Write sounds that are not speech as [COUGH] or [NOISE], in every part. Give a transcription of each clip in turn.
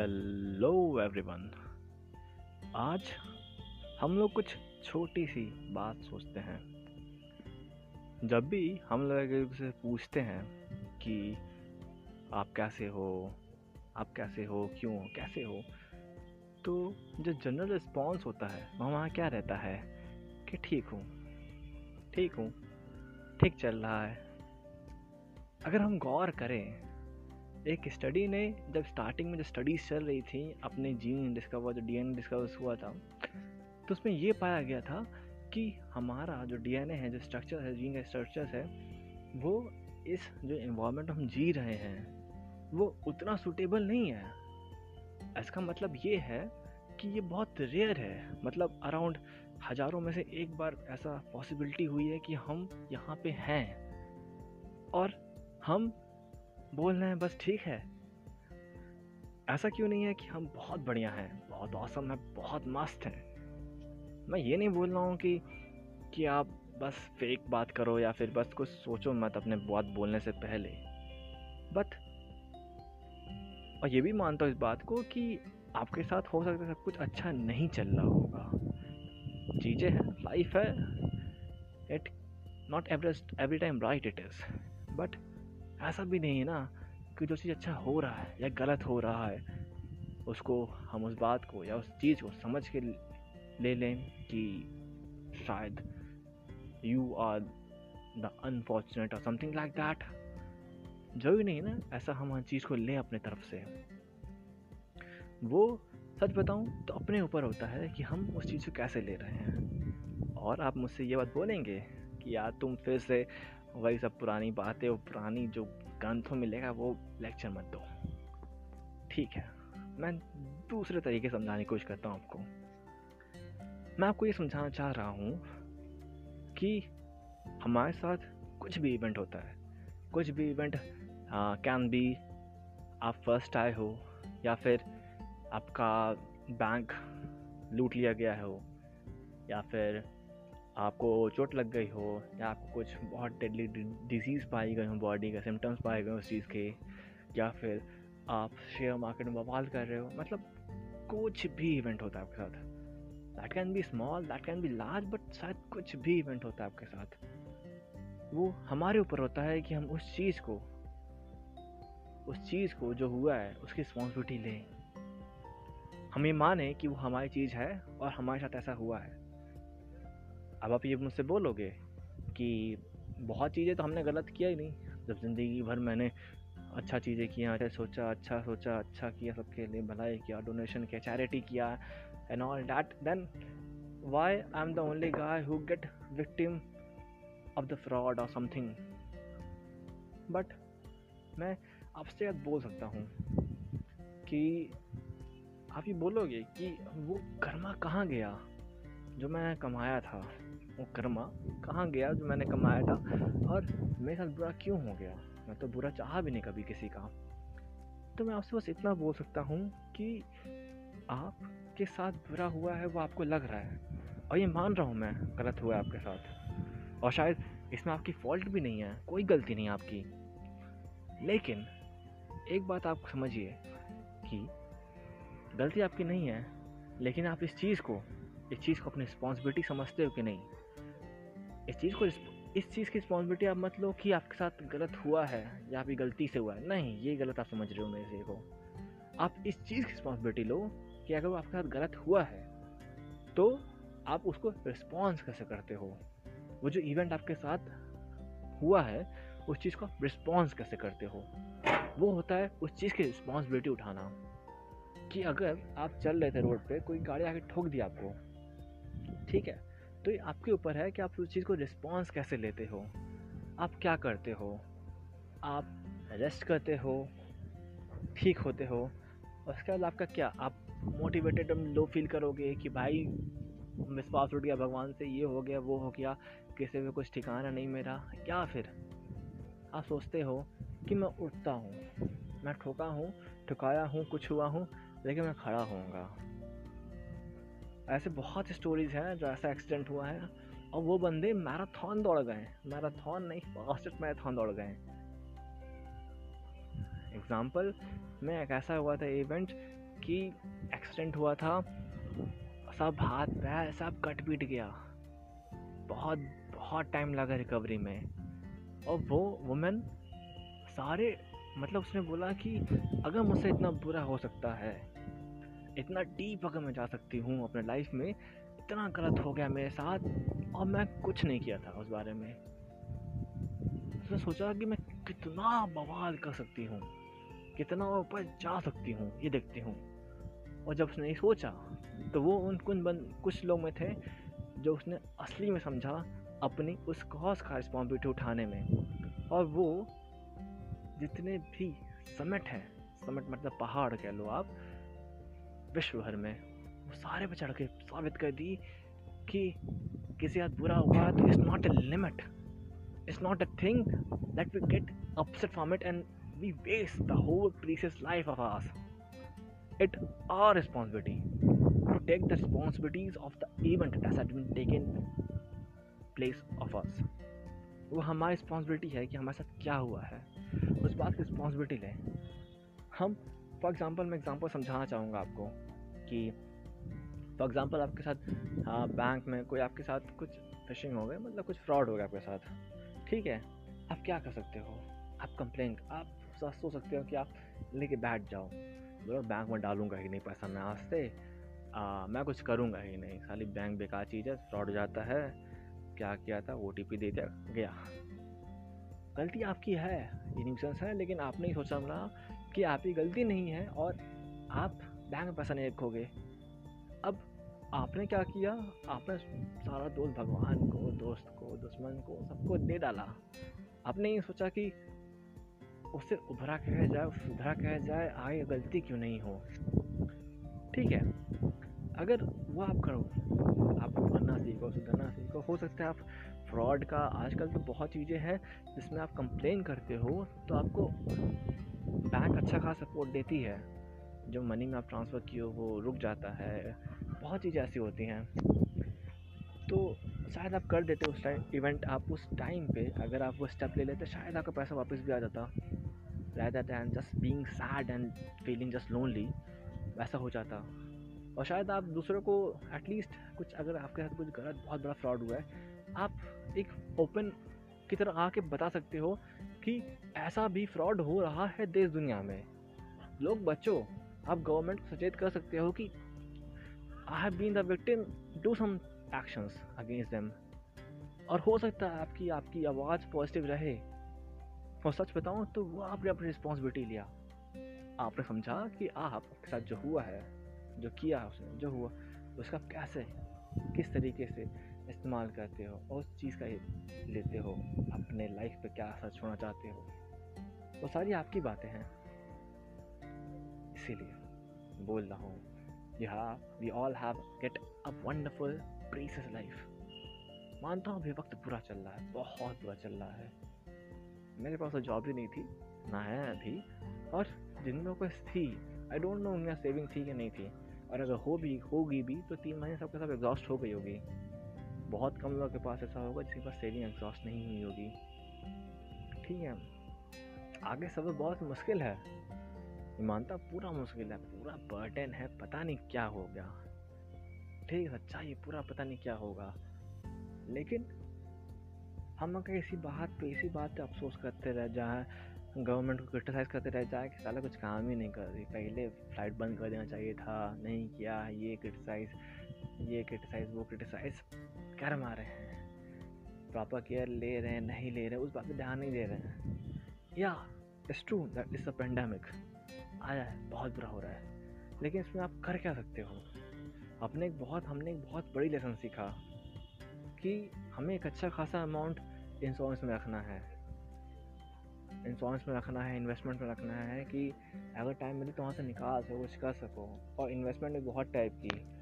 Hello everyone आज हम लोग कुछ छोटी सी बात सोचते हैं। जब भी हम लोग एक से पूछते हैं कि आप कैसे हो, आप कैसे हो, क्यों हो कैसे हो तो जो जनरल रिस्पॉन्स होता है, वहाँ वहाँ क्या रहता है कि ठीक हूँ ठीक हूँ, ठीक चल रहा है। अगर हम गौर करें एक स्टडी ने जब स्टार्टिंग में जो स्टडीज़ चल रही थी, अपने जीन डिस्कवर जो डीएनए डिस्कवर हुआ था तो उसमें ये पाया गया था कि हमारा जो डीएनए है, जो स्ट्रक्चर है जीन का स्ट्रक्चर है, वो इस जो इन्वायरमेंट हम जी रहे हैं, वो उतना सूटेबल नहीं है। इसका मतलब ये है कि ये बहुत रेयर है। मतलब अराउंड हज़ारों में से एक बार ऐसा पॉसिबिलिटी हुई है कि हम यहाँ पे हैं और हम बोल रहे हैं, बस ठीक है। ऐसा क्यों नहीं है कि हम बहुत बढ़िया हैं, बहुत औसम है, बहुत मस्त हैं? मैं ये नहीं बोल रहा हूँ कि कि आप बस फेक बात करो या फिर बस कुछ सोचो मत अपने बात बोलने से पहले। बट और ये भी मानता हूँ इस बात को कि आपके साथ हो सकता है सब कुछ अच्छा नहीं चल रहा होगा। चीज़ें हैं लाइफ है। It not Everest every time right it is but ऐसा भी नहीं है ना कि जो चीज़ अच्छा हो रहा है या गलत हो रहा है, उसको हम उस बात को या उस चीज़ को समझ के ले लें कि शायद यू आर द अनफॉर्चुनेट और समथिंग लाइक दैट जो भी नहीं ना, ऐसा हम हर चीज़ को लें अपने तरफ़ से। वो सच बताऊँ तो अपने ऊपर होता है कि हम उस चीज़ को कैसे ले रहे हैं। और आप मुझसे ये बात बोलेंगे कि यार तुम फिर से वही सब पुरानी बातें और पुरानी जो ग्रंथों में मिलेगा वो लेक्चर मत दो। ठीक है। मैं दूसरे तरीके समझाने की कोशिश करता हूँ आपको। मैं आपको ये समझाना चाह रहा हूँ कि हमारे साथ कुछ भी इवेंट होता है, कुछ भी इवेंट कैन बी आप फ़र्स्ट आए हो या फिर आपका बैंक लूट लिया गया हो या फिर आपको चोट लग गई हो या आपको कुछ बहुत डेडली डिज़ीज़ पाई गई हो बॉडी का सिम्टम्स पाए गए उस चीज़ के, या फिर आप शेयर मार्केट में बवाल कर रहे हो मतलब कुछ भी इवेंट होता है आपके साथ। That can be small that can be large but शायद कुछ भी इवेंट होता है आपके साथ। वो हमारे ऊपर होता है कि हम उस चीज़ को, उस चीज़ को जो हुआ है, उसकी रिस्पॉन्सिबिलिटी लें। हम माने कि वो हमारी चीज़ है और हमारे साथ ऐसा हुआ है। अब आप ये मुझसे बोलोगे कि बहुत चीज़ें तो हमने गलत किया ही नहीं। जब ज़िंदगी भर मैंने अच्छा चीज़ें किया अच्छा सोचा अच्छा सोचा अच्छा किया, सबके लिए भलाई किया डोनेशन किया चैरिटी किया and all that then why I am the only guy who get victim of the fraud और समथिंग बट मैं आपसे याद बोल सकता हूँ कि आप ये बोलोगे कि वो कर्मा कहाँ गया? जो मैं कमाया था। कर्मा कहाँ गया जो मैंने कमाया था? और मेरे साथ बुरा क्यों हो गया? मैं तो बुरा चाहा भी नहीं कभी किसी का। तो मैं आपसे बस इतना बोल सकता हूँ कि आपके साथ बुरा हुआ है, वो आपको लग रहा है। और ये मान रहा हूँ मैं, गलत हुआ है आपके साथ। और शायद इसमें आपकी फॉल्ट भी नहीं है, कोई गलती नहीं आपकी। लेकिन एक बात आप समझिए कि गलती आपकी नहीं है, लेकिन आप इस चीज़ को, इस चीज़ को अपनी रिस्पॉन्सिबिलिटी समझते हो कि नहीं? इस चीज़ को इस चीज़ की रिस्पॉन्सिबिलिटी आप मत लो कि आपके साथ गलत हुआ है या आपकी गलती से हुआ है। नहीं, ये गलत आप समझ रहे हो मेरे को आप इस चीज़ की रिस्पॉन्सिबिलिटी लो कि अगर वो आपके साथ गलत हुआ है तो आप उसको रिस्पॉन्स कैसे करते हो? वो जो इवेंट आपके साथ हुआ है, उस चीज़ को आप रिस्पॉन्स कैसे करते हो? वो होता है उस चीज़ की रिस्पॉन्सिबिलिटी उठाना कि अगर आप चल रहे थे रोड पे, कोई गाड़ी आके ठोक दी आपको, ठीक है? तो ये आपके ऊपर है कि आप उस चीज़ को रिस्पॉन्स कैसे लेते हो? आप क्या करते हो? आप रेस्ट करते हो? ठीक होते हो? और उसके बाद आपका क्या? आप मोटिवेटेड लो फील करोगे कि भाई विश्वास उठ गया, भगवान से ये हो गया, वो हो गया, किसी में कुछ ठिकाना नहीं मेरा। क्या फिर? आप सोचते हो कि मैं उठता हूँ, मैं ठोका हूँ, ठुकाया हूँ, कुछ हुआ हूँ, लेकिन मैं खड़ा होऊँगा। ऐसे बहुत स्टोरीज हैं जो ऐसा एक्सीडेंट हुआ है। और वो बंदे मैराथन दौड़ गए। मैराथन नहीं फास्टेस्ट मैराथन दौड़ गए। एग्ज़ाम्पल में एक ऐसा हुआ था इवेंट कि एक्सीडेंट हुआ था। सब हाथ पैर सब कट पीट गया। बहुत बहुत टाइम लगा रिकवरी में। और वो वुमेन सारे मतलब उसने बोला कि अगर मुझसे इतना बुरा हो सकता है इतना डीप अगर मैं जा सकती हूँ अपने लाइफ में, इतना गलत हो गया मेरे साथ, और मैं कुछ नहीं किया था उस बारे में। उसने सोचा कि मैं कितना बवाल कर सकती हूँ, कितना ऊपर जा सकती हूँ, ये देखती हूँ। और जब उसने ये सोचा तो वो उन कुछ बन, कुछ लोग में थे, जो उसने असली में समझा अपनी उस कॉज का रिस्पॉन्सिबिलिटी उठाने में। और वो जितने भी समिट हैं, समिट मतलब पहाड़ कह लो आप विश्व भर में वो सारे पे चढ़ के साबित कर दी कि किसी हाथ बुरा हुआ तो it's not a limit it's not a thing that we get upset from it and we waste the whole precious life of us it our responsibility to take the responsibilities of the event that has been taken place of us वो हमारी responsibility है कि हमारे साथ क्या हुआ है। उस बात की रिस्पॉन्सिबिलिटी लें। हम फॉर एग्ज़ाम्पल मैं एग्ज़ाम्पल समझाना चाहूँगा आपको कि फॉर एग्ज़ाम्पल आपके साथ हाँ बैंक में कोई आपके साथ कुछ फिशिंग हो गया मतलब कुछ फ्रॉड हो गया आपके साथ ठीक है? आप क्या कर सकते हो? आप कंप्लेन आप सोच सकते हो कि आप लेके बैठ जाओ। बोलो बैंक में डालूँगा ही नहीं पैसा मैं आज से आ, मैं कुछ करूँगा ही नहीं। खाली बैंक बेकार चीज़ है फ्रॉड हो जाता है। क्या किया था? ओ टी पी दे दिया गया। गलती आपकी है इनिसेंस है लेकिन आपने ही सोचा ना कि आपकी गलती नहीं है और आप बैंक में पैसा नहीं रखोगे। अब आपने क्या किया? आपने सारा दोस्त, भगवान को, दोस्त को, दुश्मन को, सबको दे डाला। आपने ये सोचा कि उससे उभरा कह जाए सुधरा कह जाए, आगे गलती क्यों नहीं हो? ठीक है, अगर वो आप करो, आप बनना सीखो सुधरना सीखो। हो सकता है आप फ्रॉड का, आजकल तो बहुत चीज़ें हैं जिसमें आप कंप्लेन करते हो तो आपको बैंक अच्छा खासा सपोर्ट देती है। जो मनी में आप ट्रांसफ़र किए हो, वो रुक जाता है। बहुत चीज़ें ऐसी होती हैं। तो शायद आप कर देते उस टाइम इवेंट आप उस टाइम पे अगर आप वो स्टेप ले लेते, शायद आपका पैसा वापस भी आ जाता। Rather than just being sad and feeling just lonely वैसा हो जाता। और शायद आप दूसरों को एटलीस्ट कुछ अगर आपके साथ कुछ गलत, बहुत बड़ा फ्रॉड हुआ है, आप एक ओपन की तरह आके बता सकते हो कि ऐसा भी फ्रॉड हो रहा है देश दुनिया में। लोग बच्चों, आप गवर्नमेंट सचेत कर सकते हो कि I have been the victim do some actions against them और हो सकता है आपकी आपकी आवाज़ पॉजिटिव रहे। और सच बताऊँ तो वो आपने अपनी रिस्पॉन्सिबिलिटी लिया। आपने समझा कि आप, आपके साथ जो हुआ है, जो किया उसने, जो हुआ, उसका कैसे, किस तरीके से इस्तेमाल करते हो और उस चीज़ का लेते हो, अपने लाइफ पे क्या असर छोड़ना चाहते हो? वो सारी आपकी बातें हैं। इसीलिए बोल रहा हूँ, you we all have get a wonderful precious life मानता हूँ अभी वक्त बुरा चल रहा है, बहुत बुरा चल रहा है। मेरे पास तो जॉब ही नहीं थी, ना है अभी, और जिन लोगों को थी आई डोंट नो उनका सेविंग थी कि नहीं थी। और अगर हो भी, होगी भी तो तीन महीने सबके सब एग्जॉस्ट हो गई होगी। बहुत कम लोगों के पास ऐसा होगा जिसके पास सेविंग एग्जॉस्ट नहीं हुई होगी। ठीक है। आगे सब बहुत मुश्किल है। मानता पूरा मुश्किल है, पूरा बर्डन है, पता नहीं क्या हो गया। ठीक है अच्छा ये पूरा पता नहीं क्या होगा। लेकिन हम अगर इसी बात पे, इसी बात पे अफसोस करते रह जाए गवर्नमेंट को क्रिटिसाइज़ करते रह जाए कि साला कुछ काम ही नहीं कर रही। पहले फ़्लाइट बंद कर देना चाहिए था, नहीं किया, ये क्रिटिसाइज़ ये क्रिटिसाइज़ वो क्रिटिसाइज़ कर मारे हैं। प्रॉपर केयर ले रहे हैं, नहीं ले रहे हैं, उस बात पर ध्यान नहीं दे रहे हैं। Yeah it's true that is a pandemic आया है, बहुत बुरा हो रहा है। लेकिन इसमें आप कर क्या सकते हो? अपने एक बहुत, हमने एक बहुत बड़ी लेसन सीखा कि हमें एक अच्छा खासा अमाउंट इंश्योरेंस में रखना है। इंश्योरेंस में रखना है इन्वेस्टमेंट में रखना है कि अगर टाइम मिले तो वहाँ से निकाल सको, कुछ कर सको। और इन्वेस्टमेंट भी बहुत टाइप की।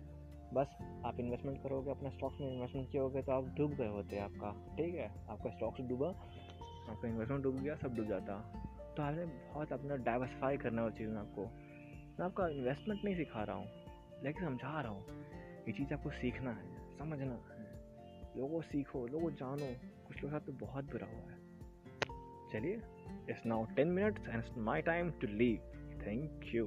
बस आप इन्वेस्टमेंट करोगे, अपने स्टॉक्स में इन्वेस्टमेंट किए तो आप डूब गए होते आपका, ठीक है? आपका स्टॉक्स डूबा, आपका इन्वेस्टमेंट डूब गया, सब डूब जाता। तो आपने बहुत अपना डाइवर्सिफाई करना है चीज़ में आपको। मैं आपका इन्वेस्टमेंट नहीं सिखा रहा हूँ, लेकिन समझा रहा हूँ, ये चीज़ आपको सीखना है, समझना है। लोगों सीखो, लोगों जानो, कुछ लोग साथ तो बहुत बुरा हुआ है। चलिए it's now ten minutes and my time to leave thank you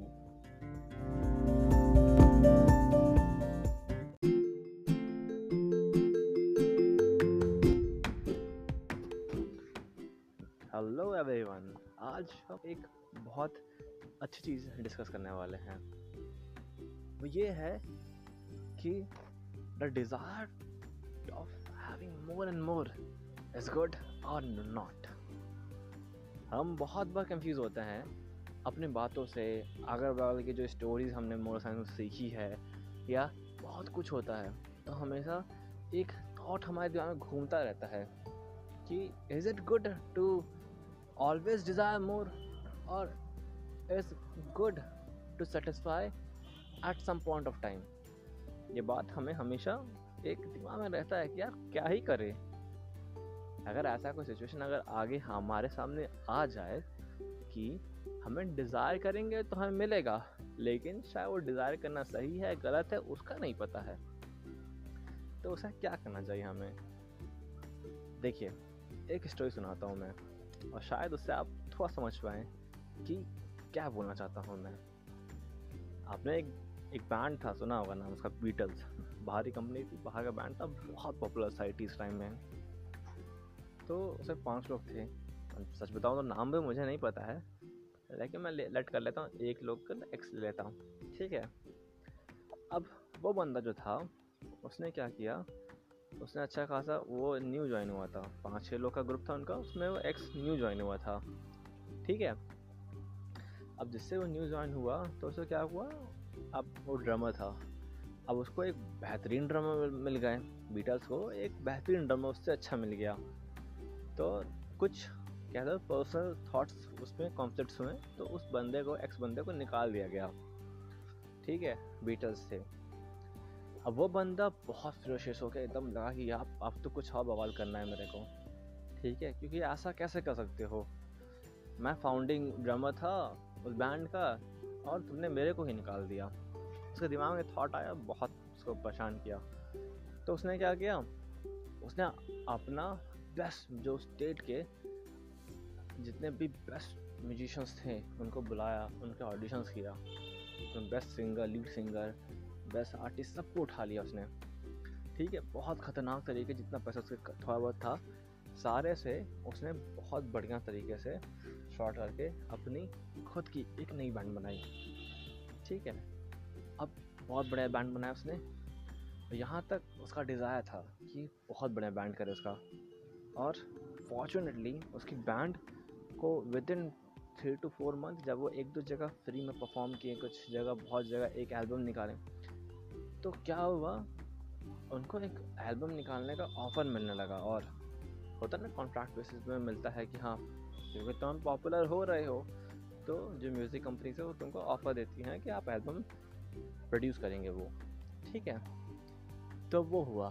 आज हम एक बहुत अच्छी चीज़ डिस्कस करने वाले हैं। वो ये है कि the desire of having more and more is good और नॉट हम बहुत बार कंफ्यूज होते हैं अपनी बातों से। अगर बगल की जो स्टोरीज हमने मोटरसाइकिल सीखी है या बहुत कुछ होता है तो हमेशा एक थॉट हमारे दिमाग में घूमता रहता है कि is it good to always desire more और is good to satisfy at some point of time ये बात हमें हमेशा एक दिमाग में रहता है कि यार क्या ही करें। अगर ऐसा कोई सिचुएशन अगर आगे हमारे सामने आ जाए कि हमें डिज़ायर करेंगे तो हमें मिलेगा, लेकिन शायद वो डिज़ायर करना सही है, गलत है, उसका नहीं पता है। तो उसे क्या करना चाहिए हमें? देखिए, एक स्टोरी सुनाता हूँ मैं। और शायद उससे आप थोड़ा समझ पाएँ कि क्या बोलना चाहता हूँ मैं आपने एक एक बैंड था सुना होगा नाम उसका बीटल्स बाहरी कंपनी थी बाहर का बैंड था बहुत पॉपुलर था इस टाइम में तो उसे पाँच लोग थे सच बताऊँ तो नाम भी मुझे नहीं पता है लेकिन मैं लेट कर लेता हूँ एक लोग का एक्स ले लेता हूँ ठीक है अब वो बंदा जो था उसने क्या किया उसने अच्छा खासा वो न्यू ज्वाइन हुआ था। पाँच छः लोग का ग्रुप था उनका, उसमें वो एक्स न्यू ज्वाइन हुआ था। ठीक है? अब जिससे वो न्यू ज्वाइन हुआ तो उसे क्या हुआ? अब वो ड्रमर था। अब उसको एक बेहतरीन ड्रमर मिल गए। बीटल्स को एक बेहतरीन ड्रमर उससे अच्छा मिल गया। तो कुछ, क्या था पर्सनल थाट्स उसमें कॉन्फ्लिक्ट्स हुए तो उस बंदे को एक्स बंदे को निकाल दिया गया। ठीक है? बीटल्स से। अब वो बंदा बहुत फ्रोशियस हो गया एकदम लगा कि आप अब तो कुछ और बवाल करना है मेरे को। ठीक है, क्योंकि ऐसा कैसे कर सकते हो? मैं फाउंडिंग ड्रमर था उस बैंड का और तुमने मेरे को ही निकाल दिया। उसके दिमाग में थॉट आया, बहुत उसको परेशान किया। तो उसने क्या किया? उसने अपना बेस्ट जो स्टेट के जितने भी बेस्ट म्यूजिशंस थे, उनको बुलाया, उनके ऑडिशंस किया। Best singer lead singer best artist सबको उठा लिया उसने। ठीक है, बहुत ख़तरनाक तरीके जितना पैसा उसके थोड़ा बहुत था, सारे से उसने बहुत बढ़िया तरीके से शॉर्ट करके अपनी खुद की एक नई बैंड बनाई। ठीक है, अब बहुत बढ़िया बैंड बनाया उसने। यहाँ तक उसका डिज़ायर था कि बहुत बढ़िया बैंड करे उसका। और फॉर्चुनेटली उसकी बैंड को within three to four month जब वो एक दो जगह फ्री में परफॉर्म किए, कुछ जगह, बहुत जगह एक एल्बम निकालें तो क्या हुआ? उनको एक एल्बम निकालने का ऑफ़र मिलने लगा और होता ना कॉन्ट्रैक्ट बेसिस में मिलता है कि हाँ क्योंकि तुम पॉपुलर हो रहे हो तो जो म्यूज़िक कंपनी से वो तुमको ऑफ़र देती हैं कि आप एल्बम प्रोड्यूस करेंगे वो। ठीक है? तो वो हुआ।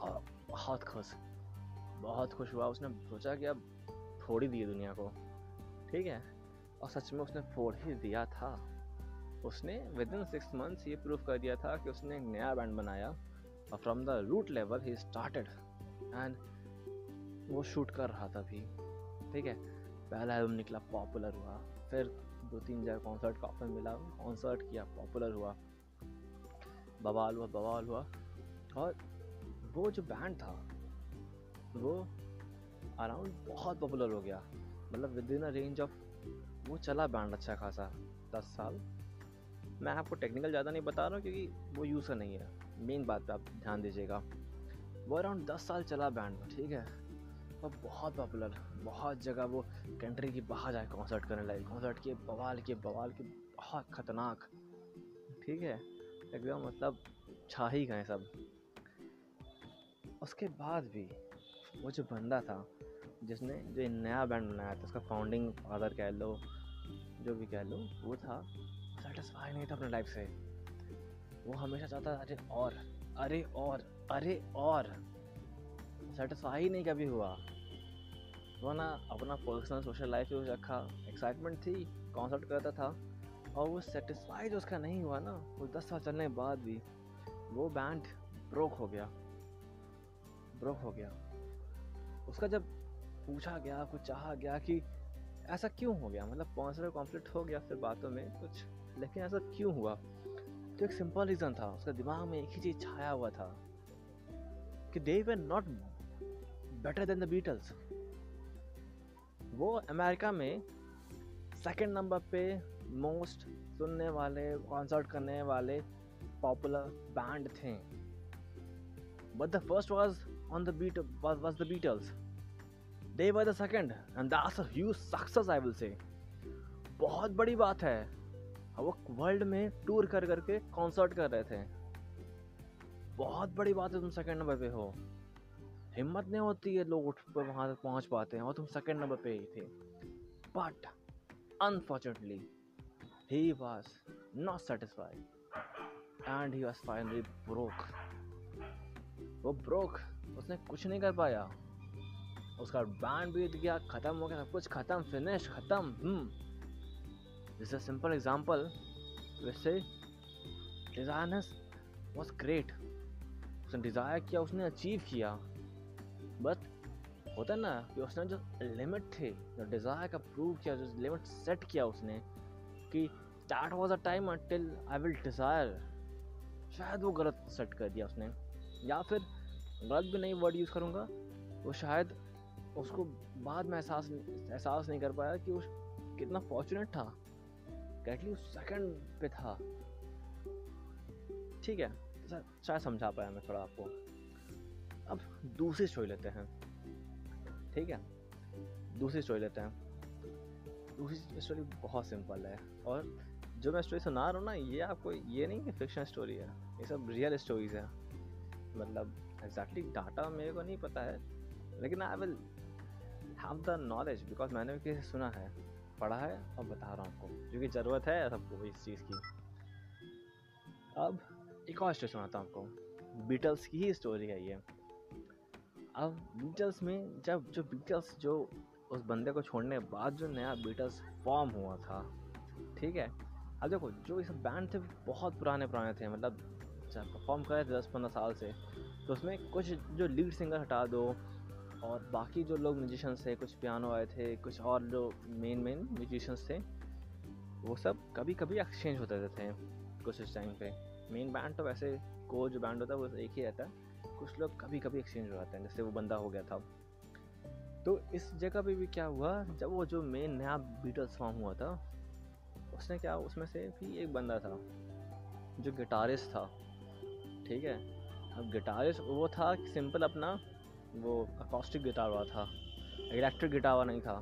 और बहुत खुश बहुत खुश हुआ। उसने सोचा कि अब फोड़ ही दिए दुनिया को। ठीक है? और सच में उसने फोड़ ही दिया था। उसने विद इन सिक्स मंथ्स ये प्रूव कर दिया था कि उसने एक नया बैंड बनाया और फ्रॉम द रूट लेवल ही स्टार्टेड एंड वो शूट कर रहा था अभी। ठीक है? पहला एल्बम निकला पॉपुलर हुआ। फिर दो तीन जगह कॉन्सर्ट का ऑफ़र मिला कॉन्सर्ट किया पॉपुलर हुआ। बवाल हुआ बवाल हुआ। और वो जो बैंड था, वो अराउंड बहुत पॉपुलर हो गया। मतलब within a range of वो चला बैंड अच्छा खासा, दस साल। मैं आपको टेक्निकल ज़्यादा नहीं बता रहा हूँ क्योंकि वो यूज़ नहीं है। मेन बात पे आप ध्यान दीजिएगा। वो अराउंड दस साल चला बैंड ठीक है? और बहुत पॉपुलर बहुत जगह वो कंट्री की बाहर जाए कॉन्सर्ट करने लगे। कॉन्सर्ट के बवाल के बवाल के बहुत ख़तरनाक, ठीक है? एकदम मतलब छा ही गए सब। उसके बाद भी वो जो बंदा था, जिसने जो नया बैंड बनाया था, उसका फाउंडिंग फादर कह लो, जो भी कह लो, वो था सेटिस्फाई नहीं था अपने लाइफ से। वो हमेशा चाहता था, अरे और अरे और अरे और। सेटिस्फाई नहीं कभी हुआ। वो ना अपना पर्सनल सोशल लाइफ यूज़ रखा। एक्साइटमेंट थी कॉन्सर्ट करता था। और वो सेटिस्फाई जो उसका नहीं हुआ ना, वो दस साल चलने के बाद भी, वो बैंड ब्रोक हो गया। ब्रोक हो गया। उसका जब पूछा गया, कुछ चाहा गया कि ऐसा क्यों हो गया? मतलब पर्सनल कॉन्फ्लिक्ट हो गया फिर बातों में कुछ? लेकिन ऐसा क्यों हुआ? तो एक सिंपल रीज़न था, उसका दिमाग में एक ही चीज़ छाया हुआ था कि they were not better than the Beatles वो अमेरिका में सेकंड नंबर पे मोस्ट सुनने वाले कॉन्सर्ट करने वाले पॉपुलर बैंड थे। But the first was on the beat was the Beatles they were the second and that's huge success I will say बहुत बड़ी बात है। वो वर्ल्ड में टूर कर करके कॉन्सर्ट कर रहे थे। बहुत बड़ी बात है तुम सेकंड नंबर पे हो। हिम्मत नहीं होती है लोग उठ पर वहाँ तक पहुँच पाते हैं, और तुम सेकंड नंबर पे ही थे। But unfortunately he was not satisfied and he was finally broke वो ब्रोक उसने कुछ नहीं कर पाया। उसका बैंड बीत गया, ख़त्म हो गया, सब कुछ ख़त्म फिनिश ख़त्म अ सिंपल एग्जांपल वैसे डिज़ाइनर्स वॉज़ ग्रेट उसने डिज़ायर किया, उसने अचीव किया। बट होता ना कि उसने जो लिमिट थे, जो डिज़ायर का प्रूव किया, जो लिमिट सेट किया उसने, कि that was a time till I will desire शायद वो गलत सेट कर दिया उसने। या फिर गलत भी नहीं वर्ड यूज़ करूँगा, वो शायद उसको बाद में एहसास एहसास नहीं कर पाया कि उस कितना फॉर्चुनेट था। कि उस सेकंड पे था। ठीक है शायद समझा पाया मैं थोड़ा आपको। अब दूसरी स्टोरी लेते हैं। ठीक है, दूसरी स्टोरी लेते हैं। दूसरी स्टोरी बहुत सिंपल है और जो मैं स्टोरी सुना रहा हूँ ना, ये आपको, ये नहीं कि फिक्शन स्टोरी है, ये सब रियल स्टोरीज है। मतलब एग्जैक्टली डाटा मेरे को नहीं पता है, लेकिन I will have the knowledge because मैंने भी किसी सुना है, पढ़ा है और बता रहा हूँ आपको। क्योंकि ज़रूरत है सबको इस चीज़ की। अब एक और स्टोरी सुनाता हूँ आपको। बीटल्स की ही स्टोरी है ये। अब बीटल्स में जब, जो बीटल्स जो उस बंदे को छोड़ने के बाद जो नया बीटल्स फॉर्म हुआ था, ठीक है? अब देखो, जो इस बैंड थे, बहुत पुराने पुराने थे मतलब परफॉर्म करे थे दस पंद्रह साल से तो उसमें कुछ जो लीड सिंगर हटा दो और बाकी जो लोग म्यूजिशंस थे, कुछ पियानो आए थे, कुछ और जो मेन मेन म्यूजिशंस थे, वो सब कभी कभी एक्सचेंज होते रहते थे कुछ इस टाइम पे। मेन बैंड तो वैसे को जो बैंड होता है, वो एक ही रहता है। कुछ लोग कभी कभी एक्सचेंज हो जाते हैं, जैसे वो बंदा हो गया था। तो इस जगह पे भी क्या हुआ, जब वो जो मेन नया बीटल्स फॉर्म हुआ था, उसने क्या, उसमें से भी एक बंदा था, जो गिटारिस्ट था। ठीक है? अब गिटारिस्ट वो था सिंपल अपना वो अकॉस्टिक गिटार वाला था। इलेक्ट्रिक गिटार वाला नहीं था।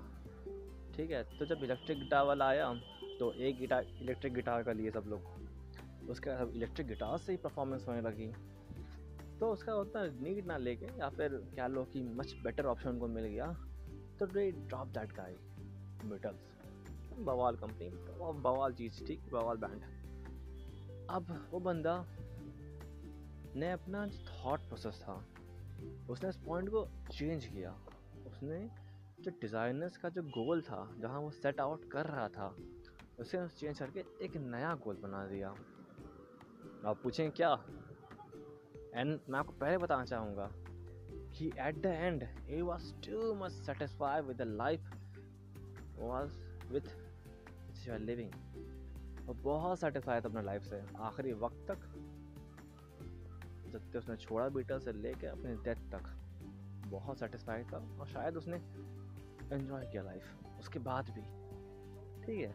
ठीक है तो जब इलेक्ट्रिक गिटार वाला आया तो एक गिटार इलेक्ट्रिक गिटार का लिए सब लोग। उसके बाद इलेक्ट्रिक गिटार से ही परफॉर्मेंस होने लगी। तो उसका उतना नीड ना लेके, या फिर क्या लो कि मच बेटर ऑप्शन उनको मिल गया। तो they drop that guy metals बवाल कंपनी बवाल चीज़, ठीक, बवाल बैंड अब वो बंदा, ने अपना थॉट प्रोसेस था उसने इस पॉइंट को चेंज किया। उसने जो डिज़ाइनर्स का जो गोल था, जहाँ वो सेट आउट कर रहा था, उसे उस चेंज करके एक नया गोल बना दिया। आप पूछें क्या? एंड मैं आपको पहले बताना चाहूँगा कि at the end he was too much satisfied with the life was with living वो बहुत सेटिस्फाई था अपने लाइफ से। आखिरी वक्त तक तक उसने छोड़ा बीटल से लेके अपने डेथ तक। बहुत सेटिस्फाइड था और शायद उसने एंजॉय किया लाइफ उसके बाद भी। ठीक है।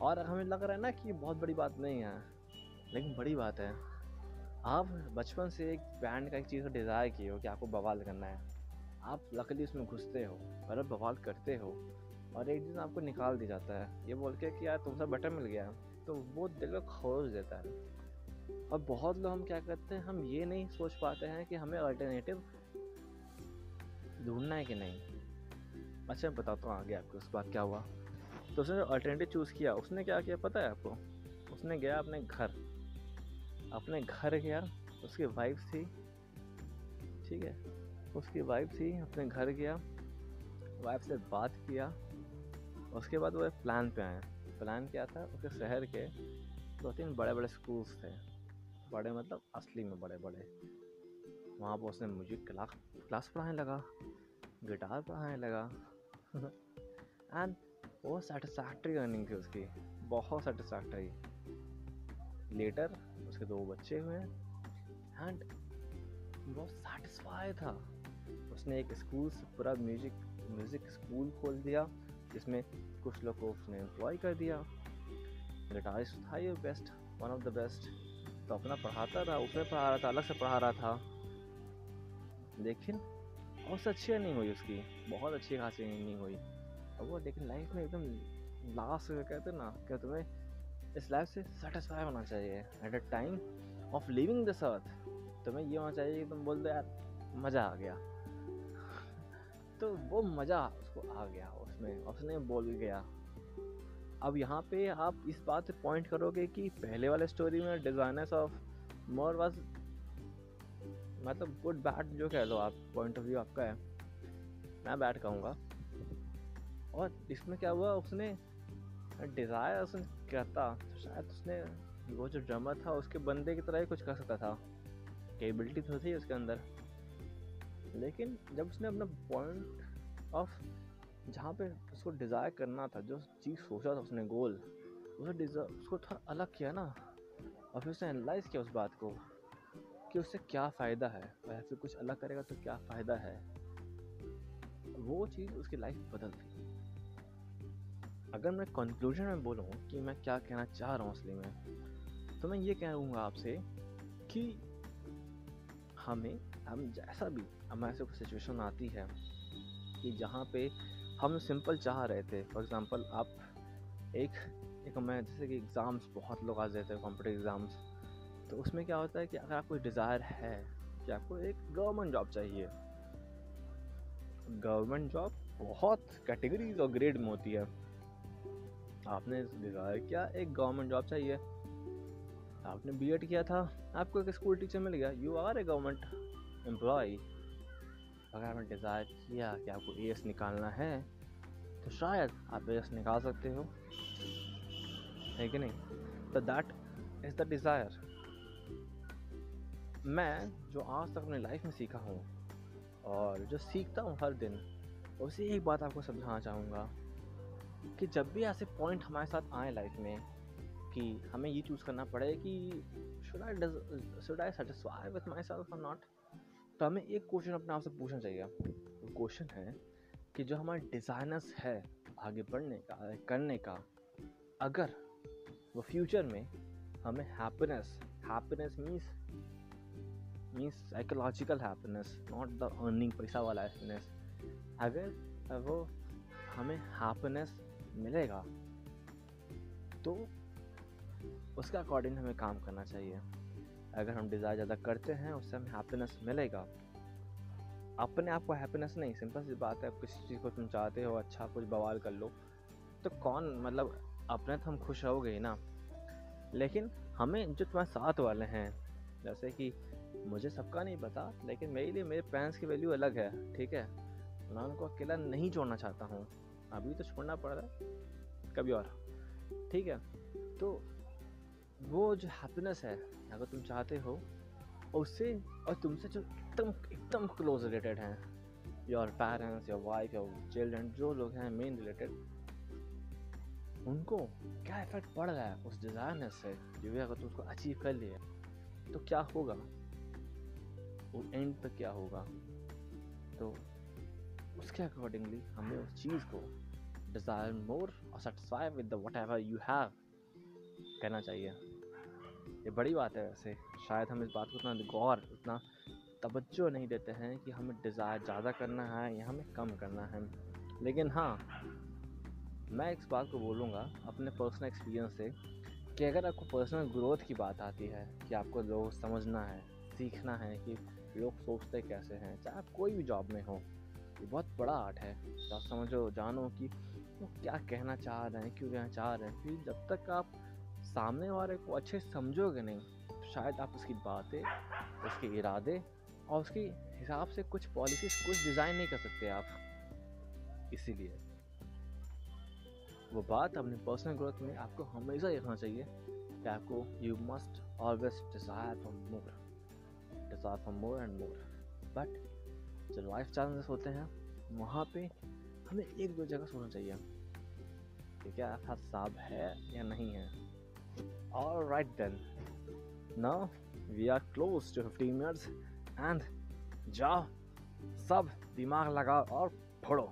और हमें लग रहा है ना कि बहुत बड़ी बात नहीं है, लेकिन बड़ी बात है। आप बचपन से एक बैंड का एक चीज़ का डिज़ायर किए हो कि आपको बवाल करना है। आप लकली उसमें घुसते हो और बवाल करते हो और एक दिन आपको निकाल दिया जाता है। ये बोल के कि यार तुमसे बटर मिल गया तो वो दिल को खोज देता है। और बहुत लोग हम क्या करते हैं, हम ये नहीं सोच पाते हैं कि हमें अल्टरनेटिव ढूंढना है कि नहीं। अच्छा मैं बताता हूँ आगे आपको उस बात क्या हुआ। तो उसने जो अल्टरनेटिव चूज़ किया, उसने क्या किया पता है आपको? उसने गया अपने घर। अपने घर गया, उसकी वाइफ थी, ठीक है? उसकी वाइफ थी, अपने घर गया वाइफ से बात किया, उसके बाद वो प्लान पे आए प्लान क्या था? उसके शहर के दो तीन बड़े बड़े स्कूल्स थे। बड़े मतलब असली में बड़े बड़े। वहाँ पर उसने म्यूज़िक क्लास क्लास पढ़ाने लगा, गिटार पढ़ाने लगा। [LAUGHS] एंड वो सेटिस्फैक्ट्री अर्निंग थी उसकी, बहुत सेटिस्फैक्ट्री लेटर उसके दो बच्चे हुए एंड बहुत सेटिस्फाई था। उसने एक स्कूल से पूरा म्यूज़िक म्यूज़िक स्कूल खोल दिया, जिसमें कुछ लोग को उसने एम्प्लॉय कर दिया। गिटारिस्ट था ये best one of the best तो अपना पढ़ाता रहा, ऊपर पढ़ा रहा था, अलग से पढ़ा रहा था। लेकिन बहुत अच्छी नहीं हुई उसकी, बहुत अच्छी खासी नहीं हुई। और वो लेकिन लाइफ में एकदम लास्ट कहते ना, क्या तुम्हें इस लाइफ से सेटिस्फाई होना चाहिए। At a time of living this earth तुम्हें ये होना चाहिए कि तुम बोल दो, यार, मज़ा आ गया। [LAUGHS] तो वो मज़ा उसको आ गया, उसमें, उसने बोल गया। अब यहाँ पे आप इस बात से पॉइंट करोगे कि पहले वाले स्टोरी में डिज़ाइनर्स ऑफ़ मोर वाज मतलब गुड बैड जो कह लो आप पॉइंट ऑफ़ व्यू आपका है। मैं बैड कहूँगा। और इसमें क्या हुआ? उसने डिज़ायर उसने कहता तो शायद उसने वो जो ड्रमर था, उसके बंदे की तरह ही कुछ कर सकता था। कैबिलिटी तो थी उसके अंदर। लेकिन जब उसने अपना पॉइंट ऑफ़ जहाँ पे उसको डिज़ायर करना था, जो चीज़ सोचा था उसने गोल उसे उसको थोड़ा अलग किया ना, और फिर उसने एनालाइज किया उस बात को कि उससे क्या फ़ायदा है, और फिर कुछ अलग करेगा तो क्या फ़ायदा है। वो चीज़ उसकी लाइफ बदल दी अगर मैं कंक्लूजन में बोलूँ कि मैं क्या कहना चाह रहा हूँ असली में तो मैं ये कहूँगा आपसे कि हमें, हम जैसा भी, हमारे से कोई सिचुएशन आती है कि जहाँ पे हम सिंपल चाह रहे थे। फॉर एग्ज़ाम्पल आप एक एक मैं, जैसे कि एग्ज़ाम्स बहुत लोग आ जाते हैं कॉम्पिटिव एग्ज़ाम्स तो उसमें क्या होता है कि अगर आपको डिज़ायर है कि आपको एक गवर्नमेंट जॉब चाहिए गवर्नमेंट जॉब बहुत कैटेगरीज और ग्रेड में होती है। आपने डिज़ायर किया एक गवर्नमेंट जॉब चाहिए। आपने बी किया था, आपको एक स्कूल टीचर मिल गया। You are a government employ अगर आपने डिज़ायर किया कि आपको ए एस निकालना है तो शायद आप ए निकाल सकते हो। है कि नहीं? तो दैट इज़ द डिज़ायर मैं जो आज तक अपनी लाइफ में सीखा हूँ और जो सीखता हूँ हर दिन, उसी एक बात आपको समझाना चाहूँगा कि जब भी ऐसे पॉइंट हमारे साथ आए लाइफ में कि हमें ये चूज़ करना पड़े कि should I should I satisfy with myself और नॉट तो हमें एक क्वेश्चन अपने आप से पूछना चाहिए। वो क्वेश्चन है कि जो हमारा डिज़ाइनर्स है आगे बढ़ने का, करने का, अगर वो फ्यूचर में हमें happiness happiness means means psychological happiness not the earning पैसा वाला हैप्पीनेस अगर वो हमें हैप्पीनेस मिलेगा तो उसके अकॉर्डिंग हमें काम करना चाहिए। अगर हम डिज़ायर ज़्यादा करते हैं, उससे हमें हैप्पीनेस मिलेगा। अपने आप को हैप्पीनेस नहीं सिंपल सी बात है किसी चीज़ को तुम चाहते हो अच्छा कुछ बवाल कर लो तो कौन मतलब अपने तो हम खुश रहोगे ना। लेकिन हमें जो तुम्हारे साथ वाले हैं, जैसे कि मुझे सबका नहीं पता, लेकिन मेरे लिए मेरे पेरेंट्स की वैल्यू अलग है, ठीक है? मैं उनको अकेला नहीं छोड़ना चाहता हूँ। अभी तो छोड़ना पड़ रहा है, कभी और, ठीक है? तो वो जो हैप्पीनेस है, अगर तुम चाहते हो उससे, और तुमसे जो एकदम एकदम क्लोज रिलेटेड हैं your parents your wife your children जो लोग हैं मेन रिलेटेड उनको क्या इफ़ेक्ट पड़ रहा है उस डिज़ायरनेस से जो भी अगर तुम उसको अचीव कर लिए तो क्या होगा? वो एंड तक क्या होगा? तो उसके अकॉर्डिंगली हमें उस चीज़ को डिज़ायर मोर और satisfy with the whatever you have कहना चाहिए। ये बड़ी बात है वैसे। शायद हम इस बात को उतना गौर उतना तवज्जो नहीं देते हैं कि हमें डिज़ायर ज़्यादा करना है या हमें कम करना है। लेकिन हाँ मैं इस बात को बोलूँगा अपने पर्सनल एक्सपीरियंस से कि अगर आपको पर्सनल ग्रोथ की बात आती है, कि आपको लोग समझना है, सीखना है कि लोग सोचते कैसे हैं, चाहे आप कोई भी जॉब में हो, ये बहुत बड़ा आर्ट है। तो आप समझो, जानो कि वो क्या कहना चाह रहे हैं, क्यों कहना चाह रहे हैं, फिर जब तक आप सामने वाले को अच्छे समझोगे नहीं, शायद आप उसकी बातें, उसके इरादे और उसके हिसाब से कुछ पॉलिसीज़ कुछ डिज़ाइन नहीं कर सकते आप। इसीलिए वो बात अपने पर्सनल ग्रोथ में आपको हमेशा देखना चाहिए कि आपको you must always desire for more desire for more and more but जो लाइफ चैलेंजेस होते हैं, वहाँ पे हमें एक दो जगह सोचना चाहिए कि क्या साहब है या नहीं है। Alright then. Now we are close to 15 minutes and ja, sab दिमाग laga और फोड़ो